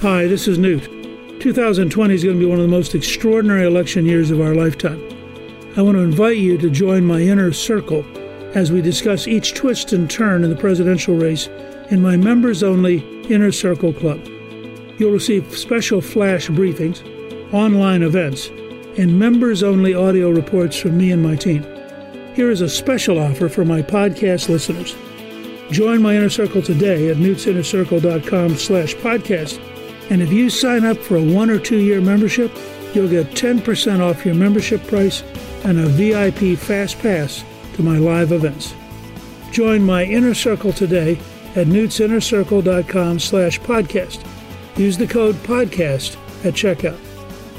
Hi, this is Newt. 2020 is going to be one of the most extraordinary election years of our lifetime. I want to invite you to join my inner circle as we discuss each twist and turn in the presidential race in my members only Inner Circle Club. You'll receive special flash briefings, online events, and members only audio reports from me and my team. Here is a special offer for my podcast listeners. Join my inner circle today at newtsinnercircle.com slash podcast. And if you sign up for a one or two year membership, you'll get 10% off your membership price and a VIP Fast Pass to my live events. Join my inner circle today at newtsinnercircle.com slash podcast. Use the code podcast at checkout.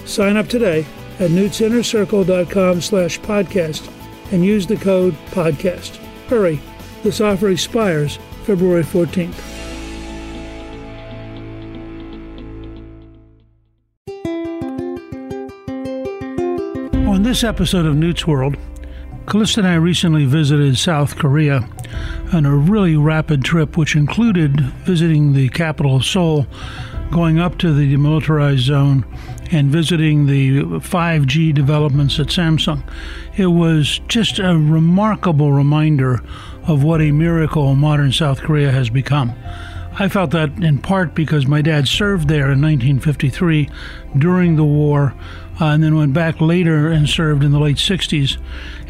Sign up today at newtsinnercircle.com slash podcast and use the code podcast. Hurry, this offer expires February 14th. On this episode of Newt's World, Callista and I recently visited South Korea on a really rapid trip, which included visiting the capital of Seoul, going up to the demilitarized zone, and visiting the 5G developments at Samsung. It was just a remarkable reminder of what a miracle modern South Korea has become. I felt that in part because my dad served there in 1953 during the war uh, and then went back later and served in the late 60s.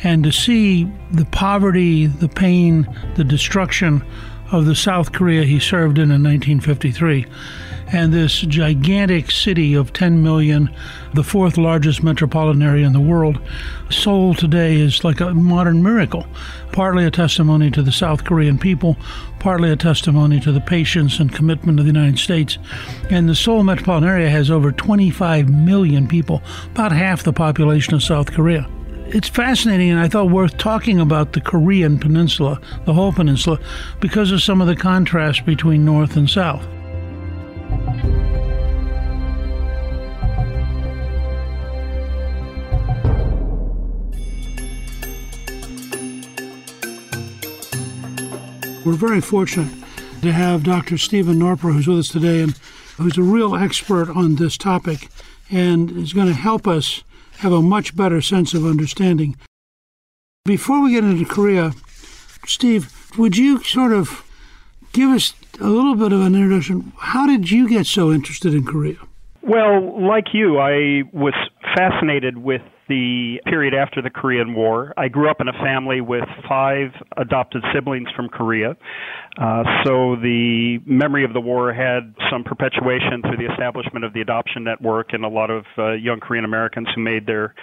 And to see the poverty, the pain, the destruction of the South Korea he served in in 1953 and this gigantic city of 10 million, the fourth largest metropolitan area in the world. Seoul today is like a modern miracle, partly a testimony to the South Korean people, partly a testimony to the patience and commitment of the United States. And the Seoul metropolitan area has over 25 million people, about half the population of South Korea it's fascinating and I thought worth talking about the Korean peninsula, the whole peninsula, because of some of the contrast between North and South. We're very fortunate to have Dr. Stephen Noerper, who's with us today, and who's a real expert on this topic and is going to help us have a much better sense of understanding. Before we get into Korea, Steve, would you sort of give us a little bit of an introduction? How did you get so interested in Korea? Well, like you, I was fascinated with the period after the Korean War. I grew up in a family with five adopted siblings from Korea. Uh, so the memory of the war had some perpetuation through the establishment of the adoption network and a lot of uh, young Korean Americans who made their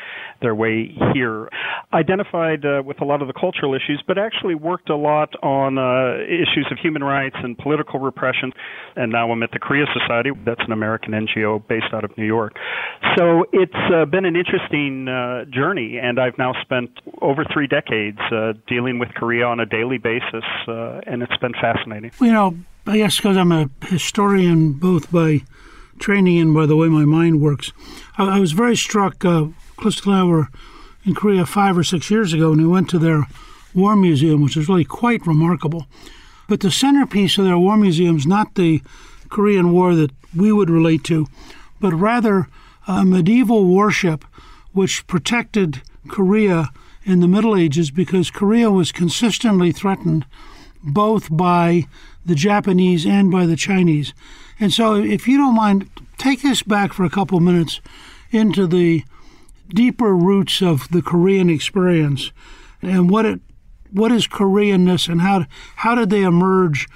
their way here. Identified uh, with a lot of the cultural issues, but actually worked a lot on uh, issues of human rights and political repression. And now I'm at the Korea Society. That's an American NGO based out of New York. So it's uh, been an interesting uh, journey, and I've now spent over three decades dealing with Korea on a daily basis, and it's been fascinating. You know, I guess because I'm a historian both by training and by the way my mind works, I, I was very struck. Uh, and I were in Korea five or six years ago, and we went to their war museum, which is really quite remarkable. But the centerpiece of their war museum is not the Korean War that we would relate to, but rather a medieval warship which protected Korea in the Middle Ages because Korea was consistently threatened both by the Japanese and by the Chinese. And so, if you don't mind, take us back for a couple minutes into the deeper roots of the Korean experience and what it what is Koreanness and how how did they emerge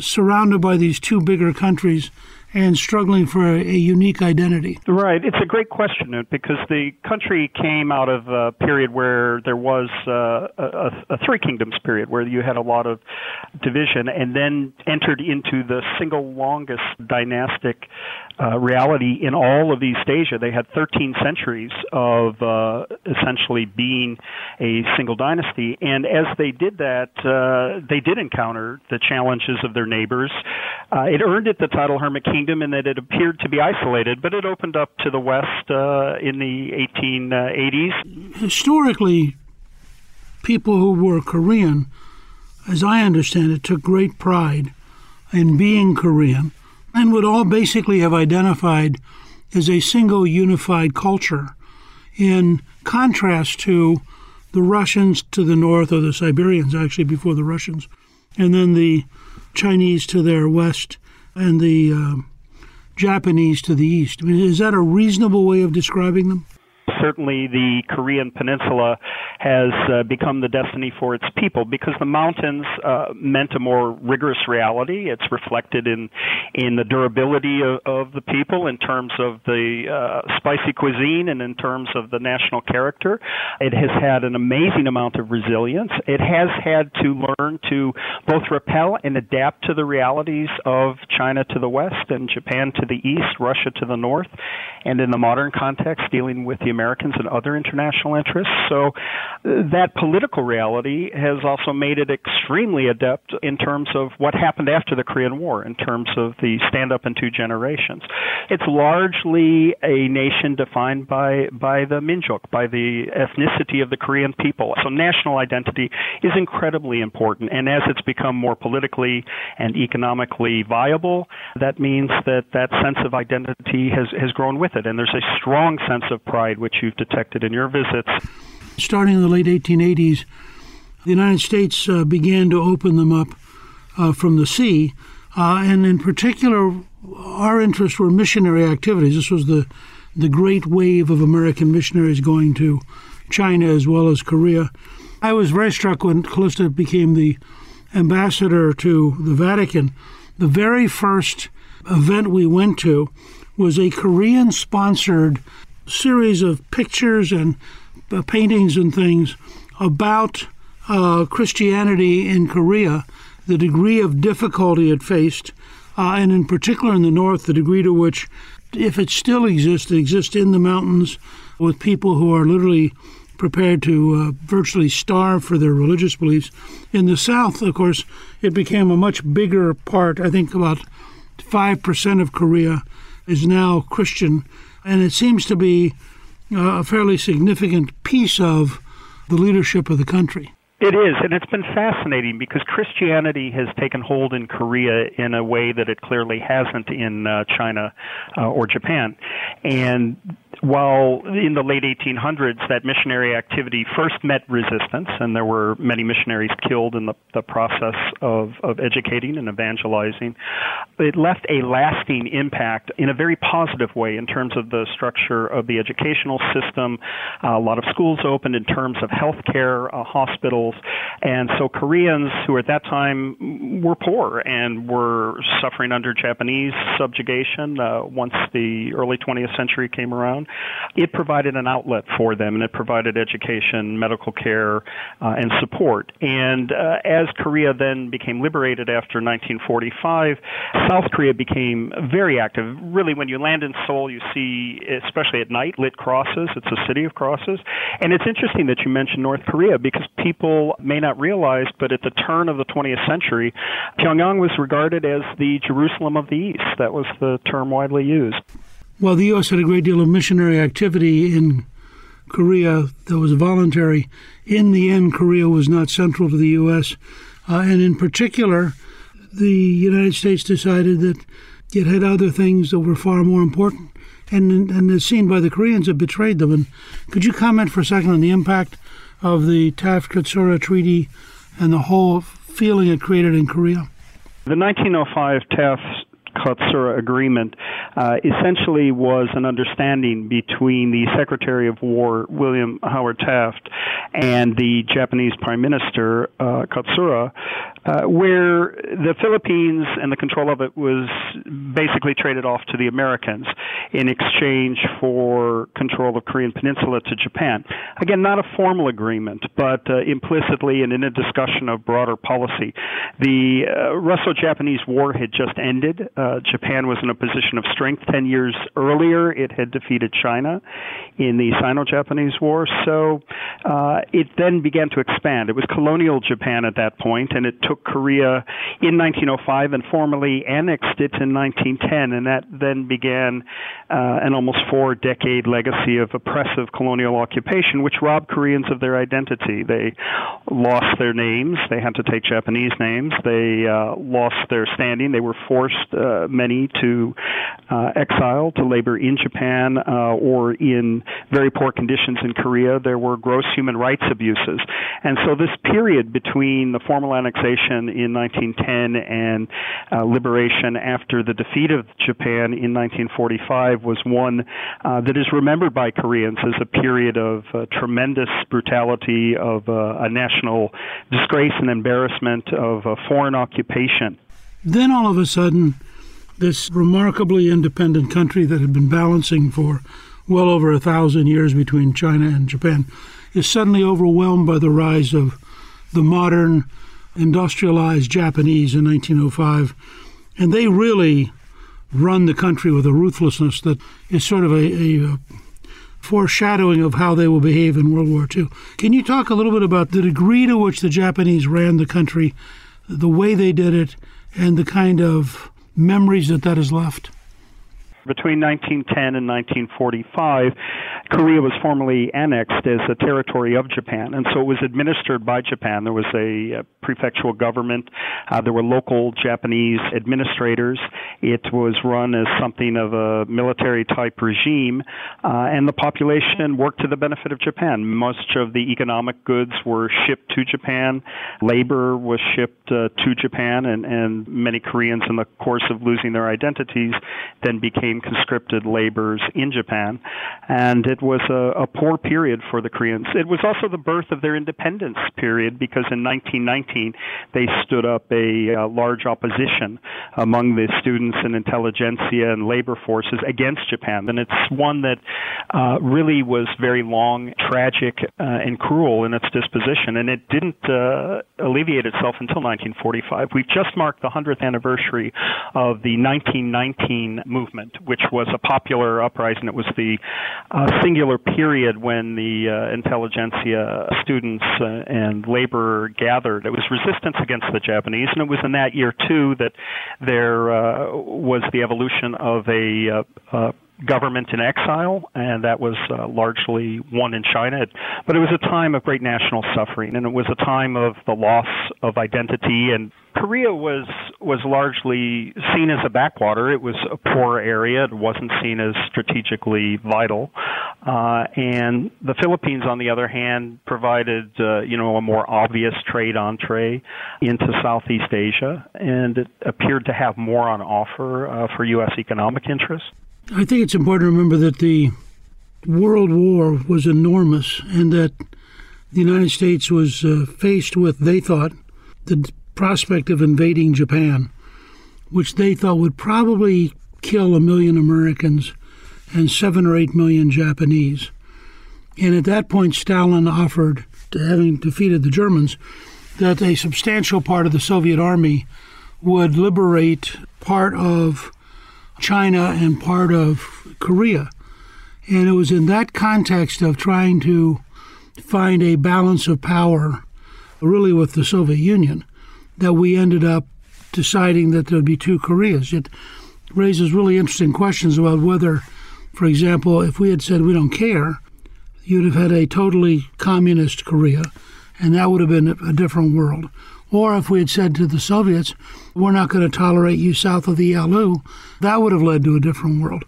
surrounded by these two bigger countries and struggling for a, a, unique identity? Right. It's a great question because the country came out of a period where there was uh, a, a, three kingdoms period where you had a lot of division and then entered into the single longest dynastic uh, reality in all of East Asia. They had 13 centuries of uh, essentially being a single dynasty. And as they did that, uh, they did encounter the challenges of their neighbors. Uh, it earned it the title Hermit Kingdom in that it appeared to be isolated, but it opened up to the west uh, in the 1880s. Historically, people who were Korean, as I understand it, took great pride in being Korean and would all basically have identified as a single unified culture in contrast to the Russians to the north, or the Siberians actually before the Russians, and then the Chinese to their west, and the uh, Japanese to the east. I mean, is that a reasonable way of describing them? Certainly the Korean peninsula has uh, become the destiny for its people because the mountains uh, meant a more rigorous reality. It's reflected in in the durability of, of the people in terms of the uh, spicy cuisine and in terms of the national character. It has had an amazing amount of resilience. It has had to learn to both repel and adapt to the realities of China to the west and Japan to the east, Russia to the north, and in the modern context, dealing with the Americans and other international interests. So uh, that political reality has also made it extremely adept in terms of what happened after the Korean War, in terms of the stand up in two generations. It's largely a nation defined by, by the Minjuk, by the ethnicity of the Korean people. So national identity is incredibly important. And as it's become more politically and economically viable, that means that that sense of identity has, has grown with it. And there's a strong sense of pride, which you've detected in your visits. Starting in the late 1880s, the United States uh, began to open them up uh, from the sea. Uh, and in particular, our interests were missionary activities. This was the, the great wave of American missionaries going to China as well as Korea. I was very struck when Callista became the ambassador to the Vatican. The very first event we went to was a Korean sponsored series of pictures and uh, paintings and things about uh, Christianity in Korea, the degree of difficulty it faced, uh, and in particular in the north, the degree to which, if it still exists, it exists in the mountains with people who are literally prepared to uh, virtually starve for their religious beliefs. In the south, of course, it became a much bigger part. I think about 5% of Korea is now Christian, and it seems to be a fairly significant piece of the leadership of the country. It is, and it's been fascinating because Christianity has taken hold in Korea in a way that it clearly hasn't in uh, China uh, or Japan. And while in the late 1800s that missionary activity first met resistance, and there were many missionaries killed in the, the process of, of educating and evangelizing, it left a lasting impact in a very positive way in terms of the structure of the educational system. Uh, a lot of schools opened in terms of healthcare, uh, hospitals, and so Koreans who at that time were poor and were suffering under Japanese subjugation uh, once the early 20th century came around, it provided an outlet for them and it provided education, medical care, uh, and support. And uh, as Korea then became liberated after 1945, South Korea became very active. Really, when you land in Seoul, you see, especially at night, lit crosses. It's a city of crosses. And it's interesting that you mentioned North Korea because people may not realize, but at the turn of the 20th century, Pyongyang was regarded as the Jerusalem of the East. That was the term widely used. Well, the U.S. had a great deal of missionary activity in Korea that was voluntary. In the end, Korea was not central to the U.S., uh, and in particular, the United States decided that it had other things that were far more important, and and as seen by the Koreans, it betrayed them. And could you comment for a second on the impact of the Taft-Katsura Treaty and the whole feeling it created in Korea? The 1905 Taft Katsura Agreement uh, essentially was an understanding between the Secretary of War, William Howard Taft, and the Japanese Prime Minister, uh, Katsura, uh, where the Philippines and the control of it was basically traded off to the Americans in exchange for control of Korean Peninsula to Japan. Again, not a formal agreement, but uh, implicitly and in a discussion of broader policy. The uh, Russo-Japanese War had just ended. Uh, Japan was in a position of strength. Ten years earlier, it had defeated China in the Sino-Japanese War. So uh, it then began to expand. It was colonial Japan at that point, and it took Korea in 1905 and formally annexed it in 1910, and that then began uh, an almost four-decade legacy of oppressive colonial occupation, which robbed Koreans of their identity. They lost their names. They had to take Japanese names. They uh, lost their standing. They were forced uh, many to uh, exile to labor in Japan uh, or in very poor conditions in Korea. There were gross human rights abuses. And so this period between the formal annexation in 1910 and uh, liberation after the defeat of Japan in 1945 was one uh, that is remembered by Koreans as a period of uh, tremendous brutality, of uh, a national disgrace and embarrassment, of a foreign occupation. Then all of a sudden, this remarkably independent country that had been balancing for well over a thousand years between China and Japan is suddenly overwhelmed by the rise of the modern industrialized Japanese in 1905. And they really run the country with a ruthlessness that is sort of a, a foreshadowing of how they will behave in World War II. Can you talk a little bit about the degree to which the Japanese ran the country, the way they did it, and the kind of memories that that has left? Between 1910 and 1945, Korea was formally annexed as a territory of Japan, and so it was administered by Japan. There was a, a prefectural government, uh, there were local Japanese administrators. It was run as something of a military type regime, uh, and the population worked to the benefit of Japan. Most of the economic goods were shipped to Japan, labor was shipped uh, to Japan, and, and many Koreans, in the course of losing their identities, then became became conscripted laborers in Japan, and it was a, a poor period for the Koreans. It was also the birth of their independence period because in 1919 they stood up a, a large opposition among the students and intelligentsia and labor forces against Japan, and it's one that uh, really was very long, tragic, uh, and cruel in its disposition, and it didn't uh, alleviate itself until 1945. We've just marked the 100th anniversary of the 1919 movement, which was a popular uprising. It was the uh, singular period when the uh, intelligentsia, students, uh, and labor gathered. It was resistance against the Japanese, and it was in that year too that there uh, was the evolution of a uh, uh, government in exile, and that was uh, largely won in China. But it was a time of great national suffering, and it was a time of the loss of identity and Korea was was largely seen as a backwater. It was a poor area. It wasn't seen as strategically vital. Uh, and the Philippines, on the other hand, provided uh, you know a more obvious trade entree into Southeast Asia, and it appeared to have more on offer uh, for U.S. economic interests. I think it's important to remember that the World War was enormous, and that the United States was uh, faced with, they thought, the prospect of invading Japan, which they thought would probably kill a million Americans and seven or eight million Japanese. And at that point, Stalin offered, having defeated the Germans, that a substantial part of the Soviet army would liberate part of China and part of Korea. And it was in that context of trying to find a balance of power, really with the Soviet Union, that we ended up deciding that there would be two Koreas. It raises really interesting questions about whether for example, if we had said we don't care, you'd have had a totally communist Korea, and that would have been a different world. Or if we had said to the Soviets, we're not going to tolerate you south of the Yalu, that would have led to a different world.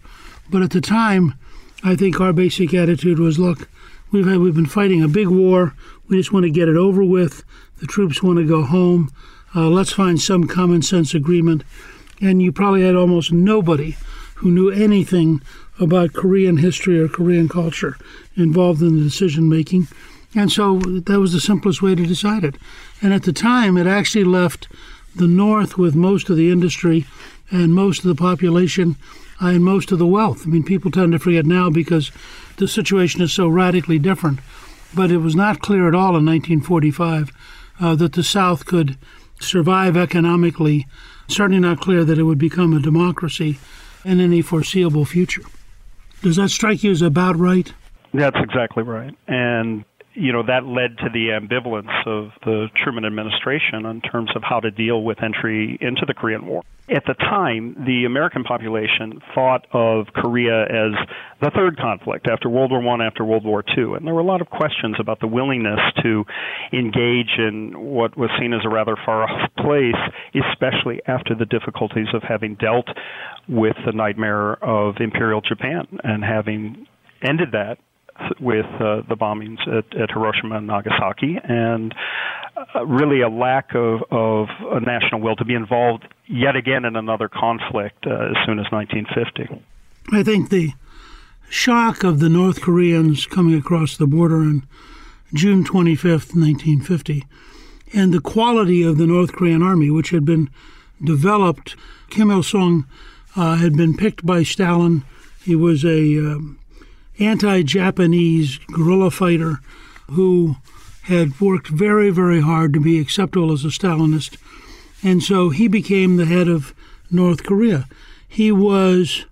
But at the time, I think our basic attitude was look, we've, had, we've been fighting a big war. We just want to get it over with. The troops want to go home. Uh, let's find some common sense agreement. And you probably had almost nobody who knew anything about Korean history or Korean culture involved in the decision making. And so that was the simplest way to decide it. And at the time, it actually left the North with most of the industry and most of the population uh, and most of the wealth. I mean, people tend to forget now because the situation is so radically different. But it was not clear at all in 1945 uh, that the South could survive economically. Certainly not clear that it would become a democracy in any foreseeable future. Does that strike you as about right? That's exactly right. And you know that led to the ambivalence of the Truman administration in terms of how to deal with entry into the Korean War. At the time, the American population thought of Korea as the third conflict after World War One, after World War Two, and there were a lot of questions about the willingness to engage in what was seen as a rather far off place, especially after the difficulties of having dealt with the nightmare of Imperial Japan and having ended that with uh, the bombings at, at, Hiroshima and Nagasaki, and uh, really a lack of, of a national will to be involved yet again in another conflict uh, as soon as 1950. I think the shock of the North Koreans coming across the border on June 25th, 1950, and the quality of the North Korean army, which had been developed, Kim Il sung uh, had been picked by Stalin. He was a um, anti-Japanese guerrilla fighter who had worked very, very hard to be acceptable as a Stalinist, and so he became the head of North Korea. He was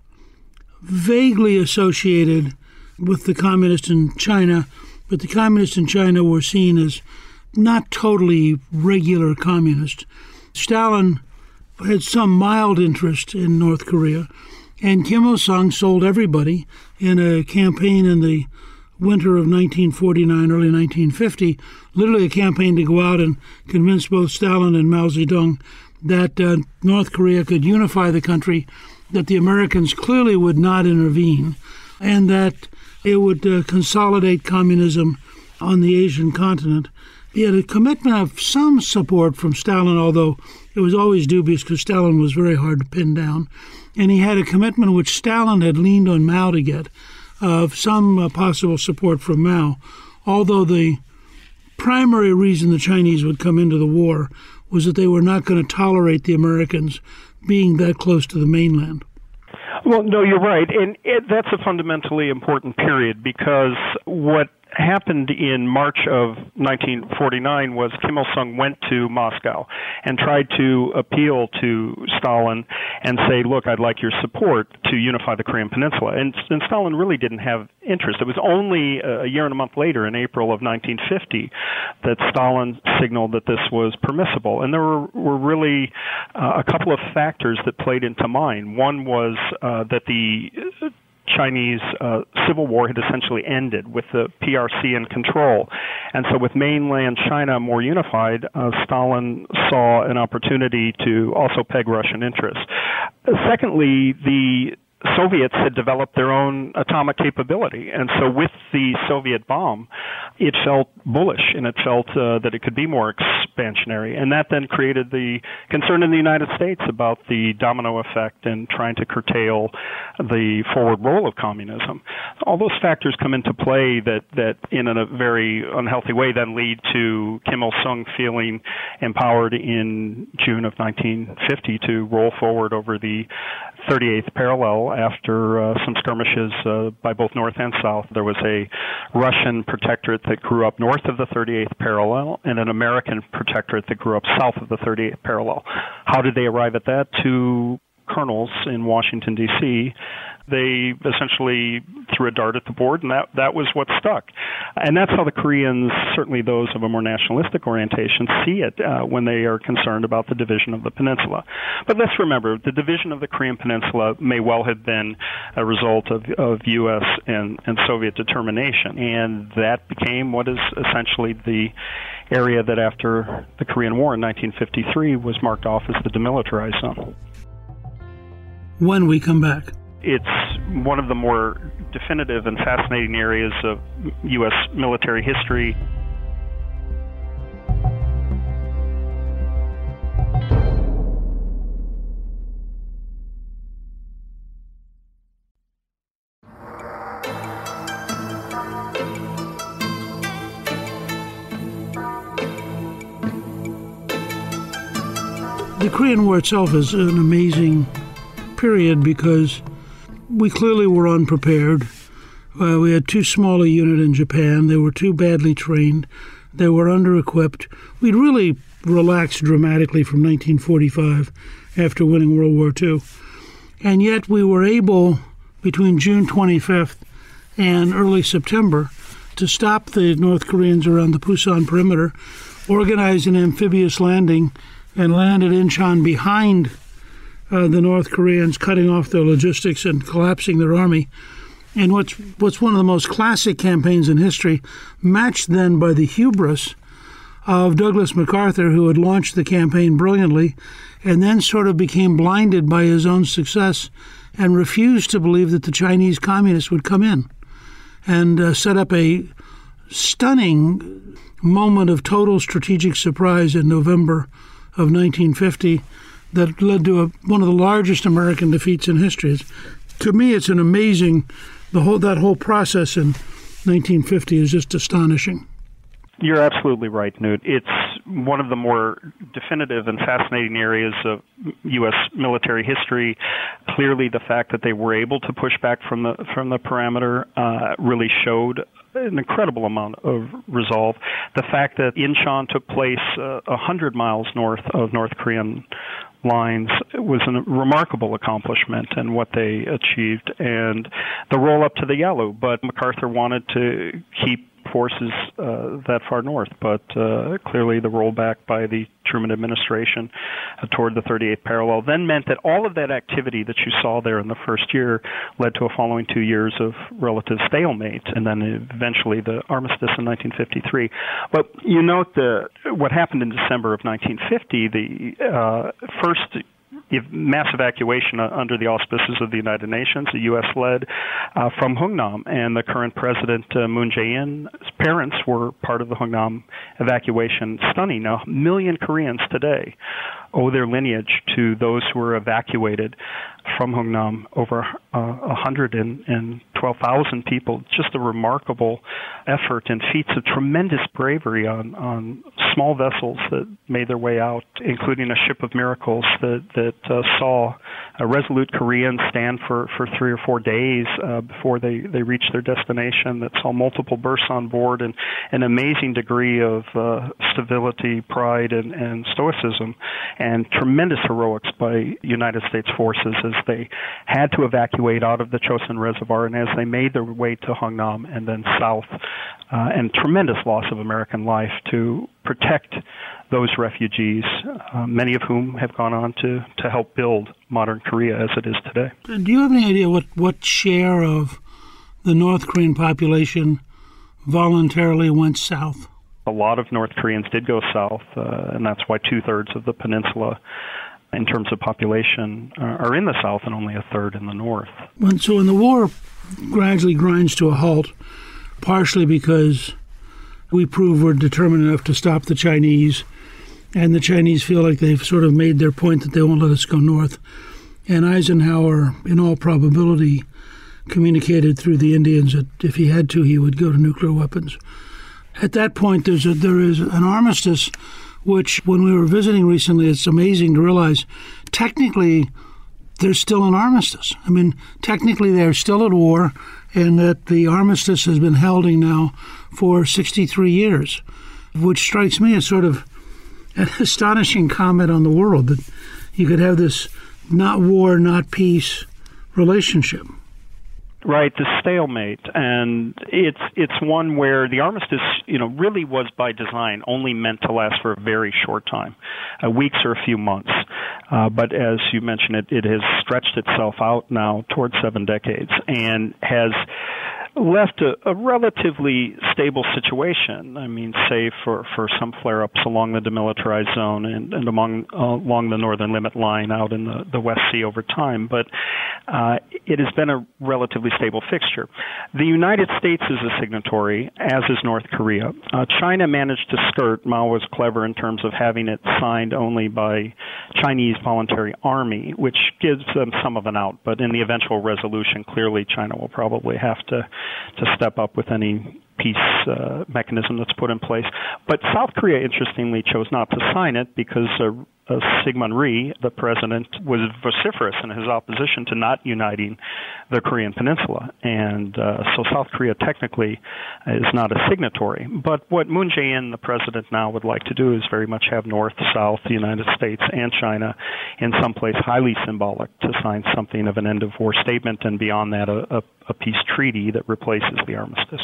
vaguely associated with the communists in China, but the communists in China were seen as not totally regular communists. Stalin had some mild interest in North Korea, and Kim Il sung sold everybody in a campaign in the winter of 1949, early 1950, literally a campaign to go out and convince both Stalin and Mao Zedong that uh, North Korea could unify the country, that the Americans clearly would not intervene, and that it would uh, consolidate communism on the Asian continent. He had a commitment of some support from Stalin, although it was always dubious because Stalin was very hard to pin down. And he had a commitment which Stalin had leaned on Mao to get of some uh, possible support from Mao, although the primary reason the Chinese would come into the war was that they were not going to tolerate the Americans being that close to the mainland. Well, no, you're right. And it, that's a fundamentally important period because what happened in March of 1949 was Kim Il sung went to Moscow and tried to appeal to Stalin and say, Look, I'd like your support to unify the Korean Peninsula. And, and Stalin really didn't have interest. It was only a year and a month later, in April of 1950, that Stalin signaled that this was permissible. And there were, were really uh, a couple of factors that played into mind. One was uh, that the Chinese uh, civil war had essentially ended with the PRC in control. And so, with mainland China more unified, uh, Stalin saw an opportunity to also peg Russian interests. secondly, the Soviets had developed their own atomic capability. And so with the Soviet bomb, it felt bullish and it felt uh, that it could be more expansionary. And that then created the concern in the United States about the domino effect and trying to curtail the forward role of communism. All those factors come into play that, that in a very unhealthy way then lead to Kim Il sung feeling empowered in June of 1950 to roll forward over the 38th parallel after uh, some skirmishes uh, by both north and south. There was a Russian protectorate that grew up north of the 38th parallel and an American protectorate that grew up south of the 38th parallel. How did they arrive at that? Two colonels in Washington, D.C they essentially threw a dart at the board, and that that was what stuck. And that's how the Koreans, certainly those of a more nationalistic orientation, see it uh, when they are concerned about the division of the peninsula. But let's remember, the division of the Korean peninsula may well have been a result of, of U.S. and, and Soviet determination, and that became what is essentially the area that after the Korean War in 1953 was marked off as the demilitarized zone. When we come back it's one of the more definitive and fascinating areas of U.S. military history. The Korean War itself is an amazing period because we clearly were unprepared. Uh, we had too small a unit in Japan. They were too badly trained. They were under equipped. We'd really relaxed dramatically from 1945 after winning World War II. And yet we were able, between June 25th and early September, to stop the North Koreans around the Pusan perimeter, organize an amphibious landing, and land at Incheon behind uh, the North Koreans cutting off their logistics and collapsing their army. And what's what's one of the most classic campaigns in history, matched then by the hubris of Douglas MacArthur, who had launched the campaign brilliantly, and then sort of became blinded by his own success and refused to believe that the Chinese communists would come in, and uh, set up a stunning moment of total strategic surprise in November of 1950 that led to a, one of the largest American defeats in history. To me, it's an amazing the whole that whole process in 1950 is just astonishing. You're absolutely right, Newt. It's one of the more definitive and fascinating areas of U.S. military history. Clearly, the fact that they were able to push back from the from the parameter uh, really showed an incredible amount of resolve. The fact that Incheon took place uh, 100 miles north of North Korean lines was a remarkable accomplishment and what they achieved and the roll up to the Yalu. but MacArthur wanted to keep forces uh, that far north, but uh, clearly the rollback by the Truman administration uh, toward the 38th parallel then meant that all of that activity that you saw there in the first year led to a following two years of relative stalemate, and then eventually the armistice in 1953. But you note the what happened in December of 1950. The uh, first mass evacuation under the auspices of the United Nations, the U.S. led, uh, from Hungnam. And the current president, uh, Moon Jae-in's parents were part of the Hungnam evacuation. Stunning. A million Koreans today owe their lineage to those who were evacuated from Hungnam, over uh, 112,000 people. Just a remarkable effort and feats of tremendous bravery on, on small vessels that made their way out, including a ship of miracles that, that uh, saw a resolute Korean stand for, for three or four days uh, before they, they reached their destination, that saw multiple bursts on board and an amazing degree of uh, stability, pride, and, and stoicism, and tremendous heroics by United States forces as they had to evacuate out of the Chosin Reservoir and as they made their way to Hungnam and then south, uh, and tremendous loss of American life to protect those refugees, uh, many of whom have gone on to, to help build modern Korea as it is today. Do you have any idea what, what share of the North Korean population voluntarily went south? A lot of North Koreans did go south, uh, and that's why two thirds of the peninsula in terms of population uh, are in the south and only a third in the north. When, so when the war gradually grinds to a halt, partially because we prove we're determined enough to stop the Chinese, and the Chinese feel like they've sort of made their point that they won't let us go north. And Eisenhower, in all probability, communicated through the Indians that if he had to, he would go to nuclear weapons. At that point, there's a, there is an armistice, which when we were visiting recently, it's amazing to realize technically there's still an armistice. I mean, technically they're still at war, and that the armistice has been holding now for 63 years, which strikes me as sort of an astonishing comment on the world that you could have this not war, not peace relationship. Right, the stalemate, and it's it's one where the armistice, you know, really was by design only meant to last for a very short time, uh, weeks or a few months. Uh, but as you mentioned, it, it has stretched itself out now towards seven decades and has left a, a relatively stable situation. I mean, save for, for some flare-ups along the demilitarized zone and, and among uh, along the northern limit line out in the, the West Sea over time. But uh, it has been a relatively stable fixture. The United States is a signatory, as is North Korea. Uh, China managed to skirt. Mao was clever in terms of having it signed only by Chinese voluntary army, which gives them some of an out. But in the eventual resolution, clearly China will probably have to to step up with any peace uh, mechanism that's put in place. But South Korea, interestingly, chose not to sign it because uh, Syngman Rhee, the president, was vociferous in his opposition to not uniting the Korean Peninsula, and uh, so South Korea technically is not a signatory. But what Moon Jae-in, the president now, would like to do is very much have North, South, the United States, and China in some place highly symbolic to sign something of an end of war statement, and beyond that, a, a, a peace treaty that replaces the armistice.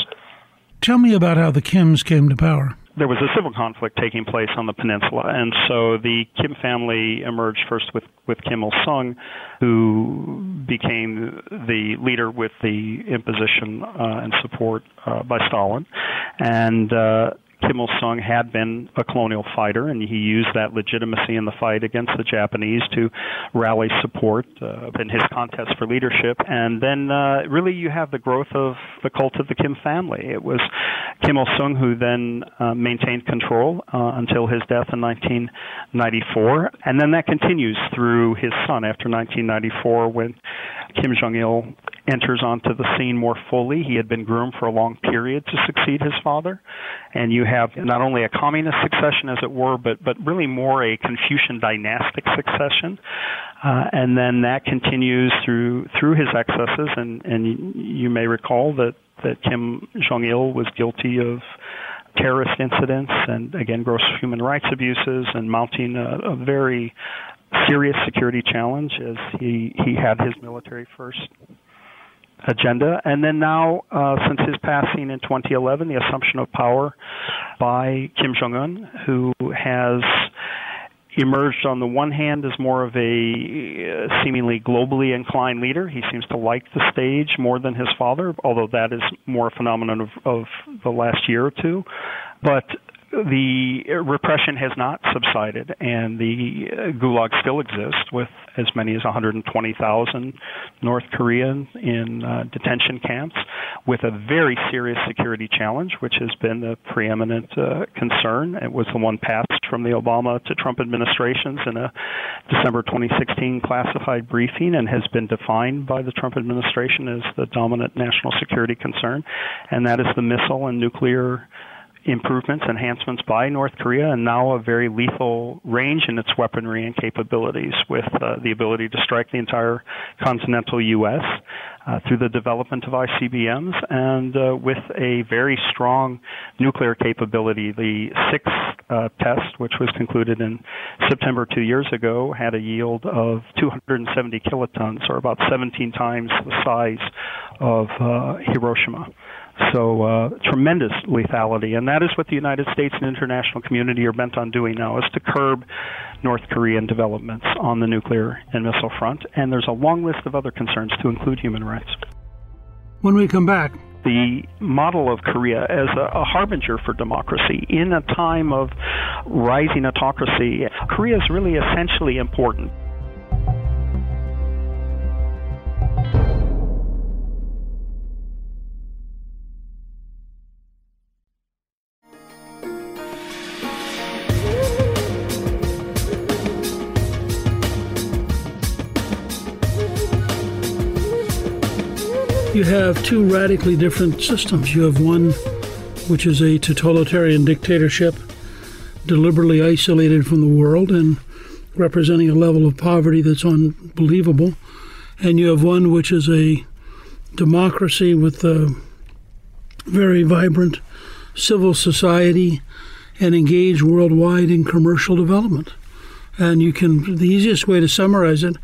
Tell me about how the Kims came to power there was a civil conflict taking place on the peninsula, and so the Kim family emerged first with with Kim Il Sung, who became the leader with the imposition uh, and support uh, by Stalin, and uh, Kim had been a colonial fighter, and he used that legitimacy in the fight against the Japanese to rally support uh, in his contest for leadership. And then, uh, really, you have the growth of the cult of the Kim family. It was Kim Il sung who then uh, maintained control uh, until his death in 1994, and then that continues through his son after 1994 when Kim Jong Il enters onto the scene more fully. He had been groomed for a long period to succeed his father, and you have not only a communist succession, as it were, but but really more a Confucian dynastic succession. Uh, and then that continues through through his excesses, and and you may recall that that Kim Jong Il was guilty of terrorist incidents and again gross human rights abuses and mounting a, a very serious security challenge as he he had his military first agenda. And then now, uh, since his passing in 2011, the assumption of power by Kim Jong Un, who has emerged on the one hand as more of a uh, seemingly globally inclined leader. He seems to like the stage more than his father, although that is more a phenomenon of, of the last year or two. But the repression has not subsided, and the gulag still exists with as many as 120,000 North Koreans in uh, detention camps, with a very serious security challenge, which has been the preeminent uh, concern. It was the one passed from the Obama to Trump administrations in a December 2016 classified briefing, and has been defined by the Trump administration as the dominant national security concern, and that is the missile and nuclear improvements, enhancements by North Korea, and now a very lethal range in its weaponry and capabilities, with uh, the ability to strike the entire continental U.S. Uh, through the development of ICBMs, and uh, with a very strong nuclear capability. The sixth uh, test, which was concluded in September two years ago, had a yield of 270 kilotons, or about 17 times the size of uh, Hiroshima. So uh, tremendous lethality, and that is what the United States and international community are bent on doing now: is to curb North Korean developments on the nuclear and missile front. And there's a long list of other concerns to include human rights. When we come back, the model of Korea as a, a, harbinger for democracy in a time of rising autocracy. Korea is really essentially important. Have two radically different systems. You have one which is a totalitarian dictatorship, deliberately isolated from the world and representing a level of poverty that's unbelievable. And you have one which is a democracy with a very vibrant civil society and engaged worldwide in commercial development. And you can, the easiest way to summarize it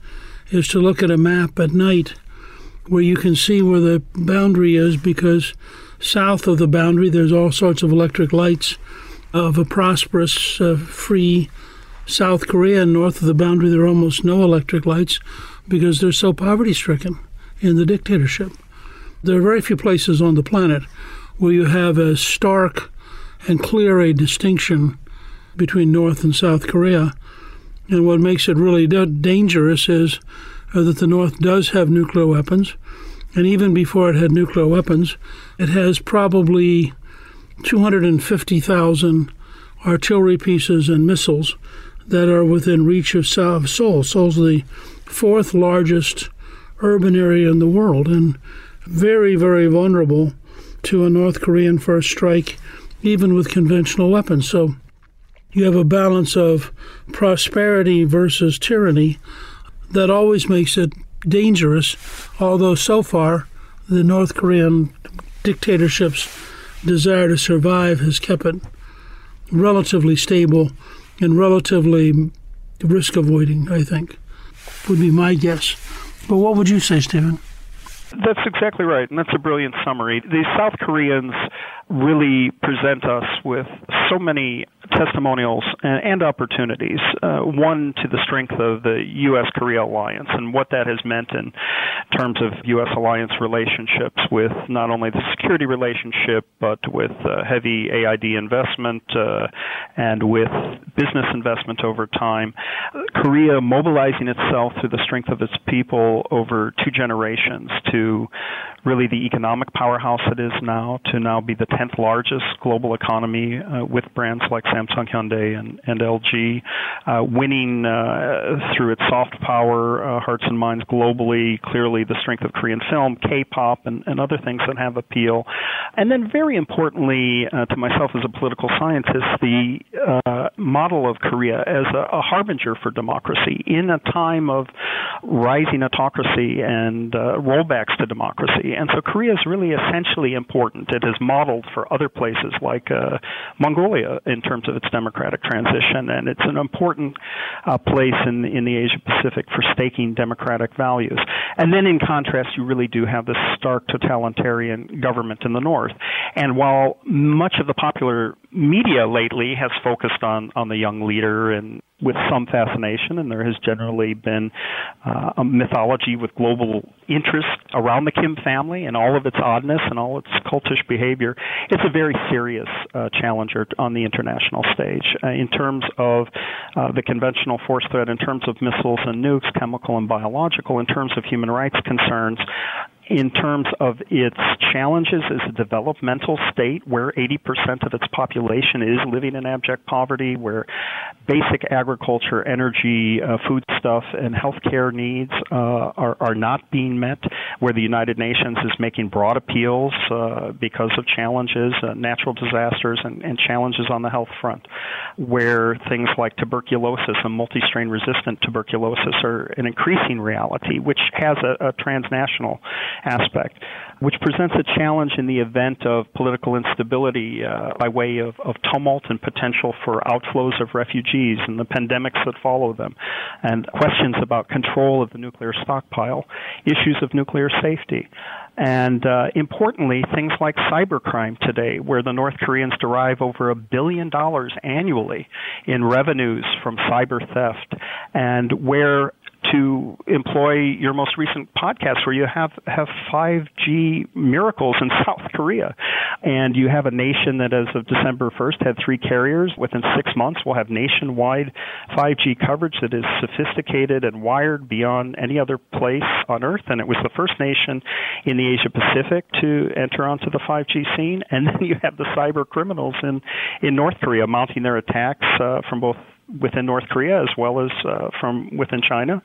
is to look at a map at night where you can see where the boundary is because south of the boundary there's all sorts of electric lights of a prosperous, uh, free South Korea, and north of the boundary there are almost no electric lights because they're so poverty stricken in the dictatorship. There are very few places on the planet where you have as stark and clear a distinction between North and South Korea. And what makes it really dangerous is uh, that the North does have nuclear weapons. And even before it had nuclear weapons, it has probably 250,000 artillery pieces and missiles that are within reach of Seoul. Seoul's the fourth largest urban area in the world and very, very vulnerable to a North Korean first strike, even with conventional weapons. So you have a balance of prosperity versus tyranny that always makes it dangerous, although so far the North Korean dictatorship's desire to survive has kept it relatively stable and relatively risk avoiding, I think, would be my guess. But what would you say, Stephen? That's exactly right, and that's a brilliant summary. The South Koreans really present us with so many testimonials and, opportunities. Uh, one to the strength of the U.S. Korea alliance and what that has meant in terms of U.S. alliance relationships with not only the security relationship but with uh, heavy AID investment uh, and with business investment over time. Korea mobilizing itself through the strength of its people over two generations to really the economic powerhouse it is now to now be the 10th largest global economy uh, with brands like Samsung, Hyundai, and, and LG, uh, winning uh, through its soft power uh, hearts and minds globally. Clearly, the strength of Korean film, K-pop, and, and other things that have appeal. And then, very importantly, uh, to myself as a political scientist, the uh, model of Korea as a, a harbinger for democracy in a time of rising autocracy and rollbacks to democracy. And so Korea is really essentially important. It is modeled for other places like uh, Mongolia in terms of its democratic transition, and it's an important uh, place in in the Asia Pacific for staking democratic values. And then, in contrast, you really do have this stark totalitarian government in the north. And while much of the popular media lately has focused on on the young leader and with some fascination, and there has generally been uh, a mythology with global interest around the Kim family and all of its oddness and all its cultish behavior. It's a very serious uh, challenger on the international stage uh, in terms of uh, the conventional force threat, in terms of missiles and nukes, chemical and biological, in terms of human rights concerns in terms of its challenges as a developmental state where 80% of its population is living in abject poverty, where basic agriculture, energy, uh, foodstuff, and healthcare needs uh, are, are not being met, where the United Nations is making broad appeals uh, because of challenges, uh, natural disasters, and, and challenges on the health front, where things like tuberculosis and multi-strain resistant tuberculosis are an increasing reality, which has a, a transnational aspect, which presents a challenge in the event of political instability uh, by way of, of tumult and potential for outflows of refugees and the pandemics that follow them, and questions about control of the nuclear stockpile, issues of nuclear safety. And uh, importantly, things like cybercrime today, where the North Koreans derive over a billion dollars annually in revenues from cyber theft, and where to employ your most recent podcast where you have have 5G miracles in South Korea, and you have a nation that, as of December 1st, had three carriers. Within six months, will have nationwide 5G coverage that is sophisticated and wired beyond any other place on Earth, and it was the first nation in the Asia Pacific to enter onto the 5G scene. And then you have the cyber criminals in in North Korea mounting their attacks uh, from both within North Korea as well as uh, from within China.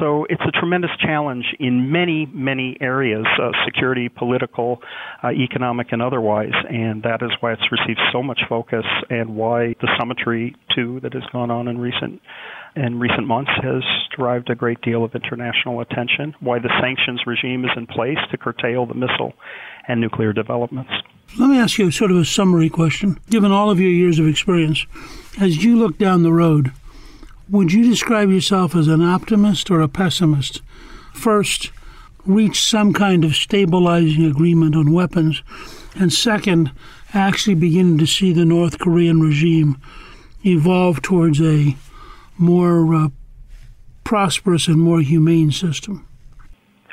So it's a tremendous challenge in many, many areas uh, security, political, uh, economic, and otherwise. And that is why it's received so much focus and why the summitry, too, that has gone on in recent. In recent months, has derived a great deal of international attention. Why the sanctions regime is in place to curtail the missile and nuclear developments. Let me ask you sort of a summary question. Given all of your years of experience, as you look down the road, would you describe yourself as an optimist or a pessimist? First, reach some kind of stabilizing agreement on weapons, and second, actually beginning to see the North Korean regime evolve towards a more uh, prosperous and more humane system?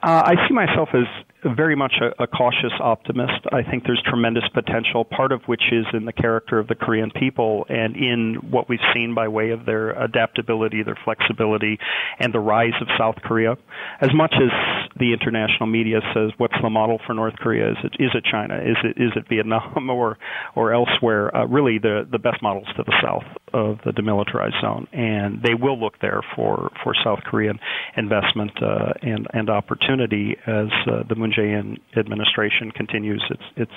Uh, I see myself as very much a, a, cautious optimist. I think there's tremendous potential, part of which is in the character of the Korean people and in what we've seen by way of their adaptability, their flexibility, and the rise of South Korea. As much as the international media says, what's the model for North Korea? Is it, is it China? Is it, is it Vietnam or, or elsewhere? Uh, really, the, the best models to the south of the demilitarized zone. And they will look there for, for South Korean investment uh, and, and opportunity as uh, the Moon Jae-in administration continues its its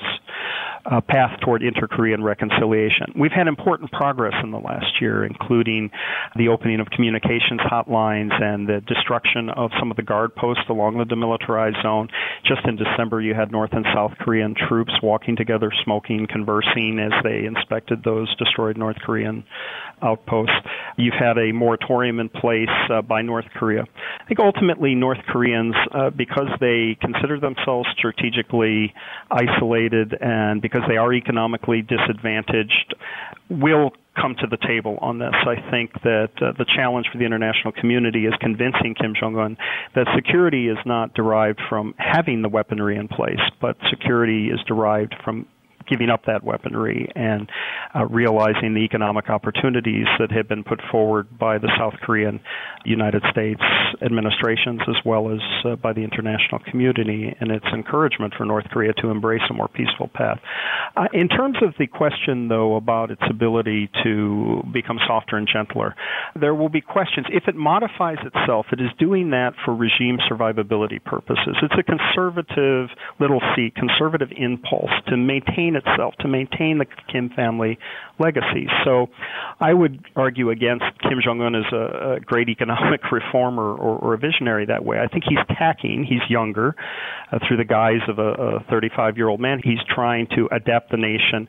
uh, path toward inter-Korean reconciliation. We've had important progress in the last year, including the opening of communications hotlines and the destruction of some of the guard posts along the demilitarized zone. Just in December, you had North and South Korean troops walking together, smoking, conversing as they inspected those destroyed North Korean outposts. You've had a moratorium in place uh, by North Korea. I think ultimately North Koreans, uh, because they consider themselves strategically isolated and because they are economically disadvantaged, will come to the table on this. I think that uh, the challenge for the international community is convincing Kim Jong un that security is not derived from having the weaponry in place, but security is derived from giving up that weaponry and uh, realizing the economic opportunities that have been put forward by the South Korean United States administrations as well as uh, by the international community and its encouragement for North Korea to embrace a more peaceful path. Uh, in terms of the question, though, about its ability to become softer and gentler, there will be questions. If it modifies itself, it is doing that for regime survivability purposes. It's a conservative little c, conservative impulse to maintain itself to maintain the Kim family legacy. So I would argue against Kim Jong un as a, a great economic reformer or, or, a visionary that way. I think he's tacking, he's younger, uh, through the guise of a 35 year old man. He's trying to adapt the nation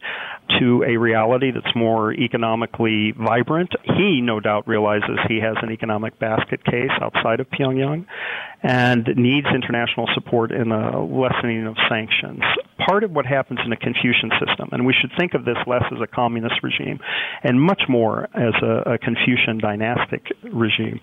to a reality that's more economically vibrant. He, no doubt, realizes he has an economic basket case outside of Pyongyang and needs international support in the lessening of sanctions. Part of what happens in a Confucian system, and we should think of this less as a communist regime and much more as a, a Confucian dynastic regime,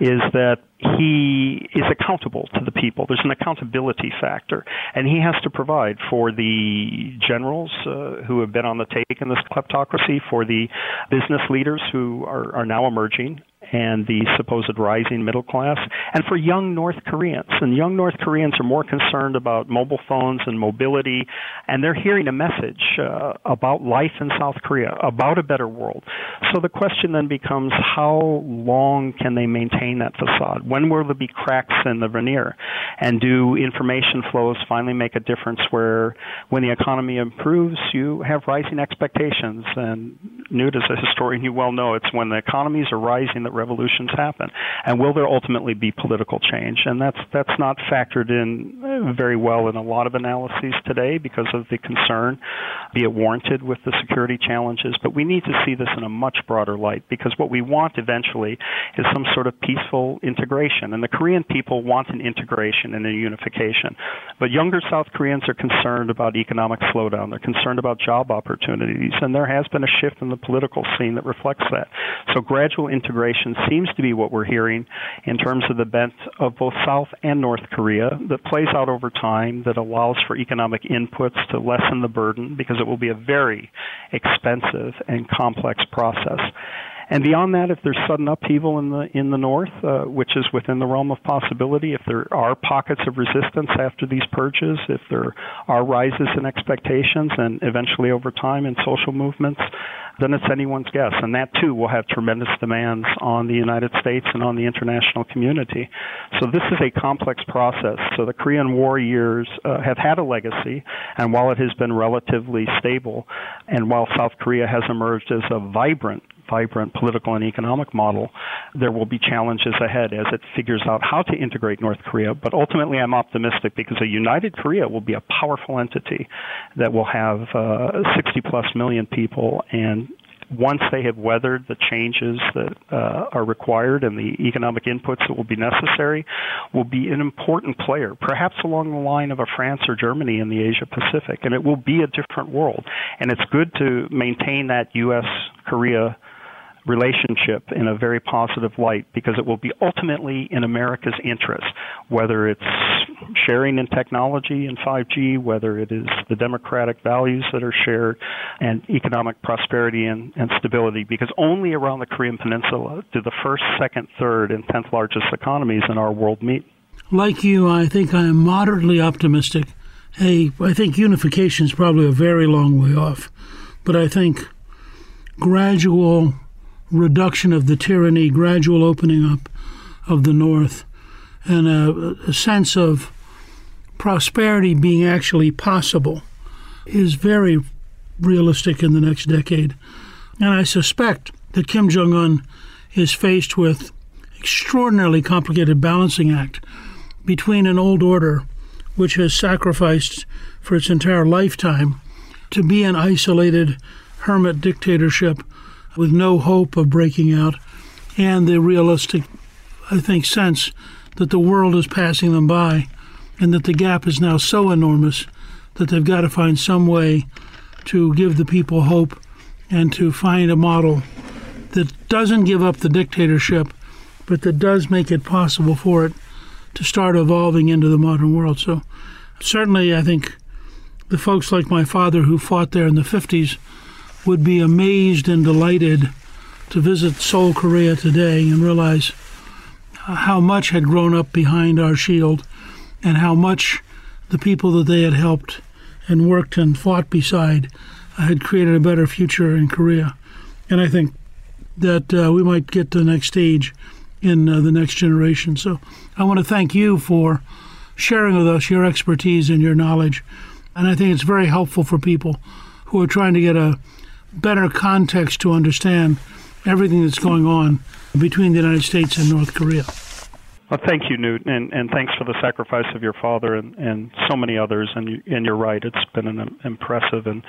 is that he is accountable to the people. There's an accountability factor, and he has to provide for the generals uh, who have been on the take in this kleptocracy, for the business leaders who are, are now emerging, and the supposed rising middle class, and for young North Koreans. And young North Koreans are more concerned about mobile phones and mobility, and they're hearing a message uh, about life in South Korea, about a better world. So the question then becomes how long can they maintain that facade? When will there be cracks in the veneer? And do information flows finally make a difference where when the economy improves, you have rising expectations? And Newt, as a historian, you well know it's when the economies are rising that revolutions happen. And will there ultimately be political change? And that's that's not factored in uh, very well in a lot of analyses today because of the concern, be it warranted with the security challenges. But we need to see this in a much broader light because what we want eventually is some sort of peaceful integration. And the Korean people want an integration and a unification. But younger South Koreans are concerned about economic slowdown. They're concerned about job opportunities. And there has been a shift in the political scene that reflects that. So gradual integration seems to be what we're hearing in terms of the bent of both South and North Korea that plays out over time that allows for economic inputs to lessen the burden because it will be a very expensive and complex process. And beyond that, if there's sudden upheaval in the in the north, uh, which is within the realm of possibility, if there are pockets of resistance after these purges, if there are rises in expectations, and eventually over time in social movements, then it's anyone's guess. And that too will have tremendous demands on the United States and on the international community. So this is a complex process. So the Korean War years uh, have had a legacy, and while it has been relatively stable, and while South Korea has emerged as a vibrant vibrant political and economic model, there will be challenges ahead as it figures out how to integrate North Korea. But ultimately, I'm optimistic because a united Korea will be a powerful entity that will have uh, 60 plus million people and once they have weathered the changes that uh, are required and the economic inputs that will be necessary, will be an important player, perhaps along the line of a France or Germany in the Asia Pacific. And it will be a different world. And it's good to maintain that U.S. Korea relationship in a very positive light because it will be ultimately in America's interest, whether it's sharing in technology and 5G, whether it is the democratic values that are shared and economic prosperity and, and stability, because only around the Korean Peninsula do the first, second, third, and tenth largest economies in our world meet. Like you, I think I am moderately optimistic. Hey, I think unification is probably a very long way off, but I think gradual reduction of the tyranny, gradual opening up of the North, and a, a sense of prosperity being actually possible is very realistic in the next decade. And I suspect that Kim Jong un is faced with extraordinarily complicated balancing act between an old order which has sacrificed for its entire lifetime to be an isolated hermit dictatorship with no hope of breaking out, and the realistic, I think, sense that the world is passing them by and that the gap is now so enormous that they've got to find some way to give the people hope and to find a model that doesn't give up the dictatorship, but that does make it possible for it to start evolving into the modern world. So, certainly, I think the folks like my father who fought there in the 50s would be amazed and delighted to visit Seoul, Korea today and realize how much had grown up behind our shield and how much the people that they had helped and worked and fought beside had created a better future in Korea. And I think that uh, we might get to the next stage in uh, the next generation. So I want to thank you for sharing with us your expertise and your knowledge. And I think it's very helpful for people who are trying to get a better context to understand everything that's going on between the United States and North Korea. Well, thank you, Newt, and, and thanks for the sacrifice of your father and, and so many others. And, you, and you're right; it's been an impressive and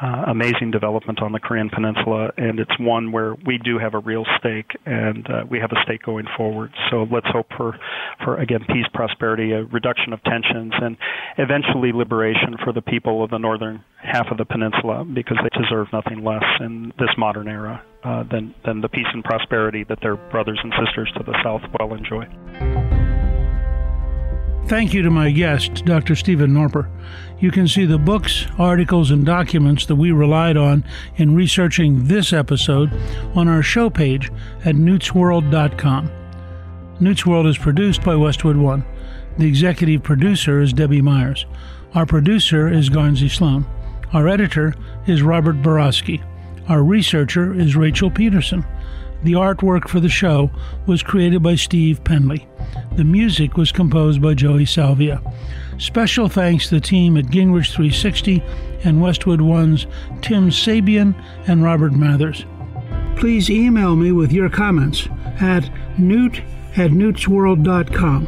uh, amazing development on the Korean Peninsula, and it's one where we do have a real stake, and uh, we have a stake going forward. So let's hope for, for again, peace, prosperity, a reduction of tensions, and eventually liberation for the people of the northern half of the peninsula, because they deserve nothing less in this modern era uh, than than the peace and prosperity that their brothers and sisters to the south well enjoy. Thank you to my guest, Dr. Stephen Noerper. You can see the books, articles, and documents that we relied on in researching this episode on our show page at newtsworld.com. Newt's World is produced by Westwood One. The executive producer is Debbie Myers. Our producer is Garnsey Sloan. Our editor is Robert Borowski. Our researcher is Rachel Peterson. The artwork for the show was created by Steve Penley. The music was composed by Joey Salvia. Special thanks to the team at Gingrich 360 and Westwood One's Tim Sabean and Robert Mathers. Please email me with your comments at newt at newtsworld.com.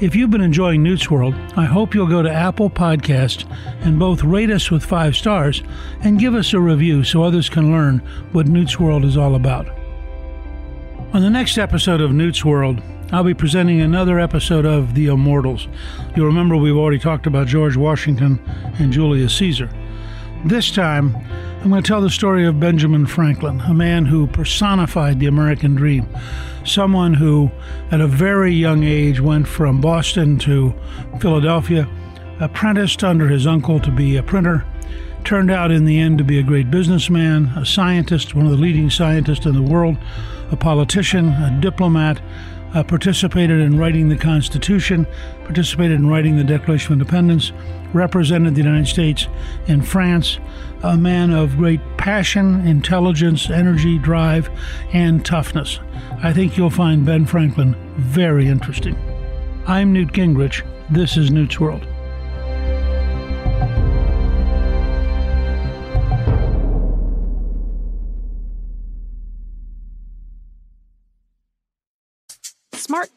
If you've been enjoying Newt's World, I hope you'll go to Apple Podcast and both rate us with five stars and give us a review so others can learn what Newt's World is all about. On the next episode of Newt's World, I'll be presenting another episode of The Immortals. You'll remember we've already talked about George Washington and Julius Caesar. This time, I'm going to tell the story of Benjamin Franklin, a man who personified the American dream. Someone who, at a very young age, went from Boston to Philadelphia, apprenticed under his uncle to be a printer, turned out in the end to be a great businessman, a scientist, one of the leading scientists in the world, a politician, a diplomat, uh, participated in writing the Constitution, participated in writing the Declaration of Independence, represented the United States in France, a man of great passion, intelligence, energy, drive, and toughness. I think you'll find Ben Franklin very interesting. I'm Newt Gingrich. This is Newt's World.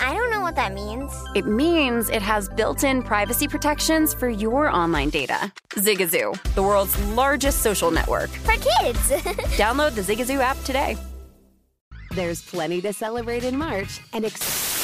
I don't know what that means. It means it has built in privacy protections for your online data. Zigazoo, the world's largest social network. For kids. Download the Zigazoo app today. There's plenty to celebrate in March and ex-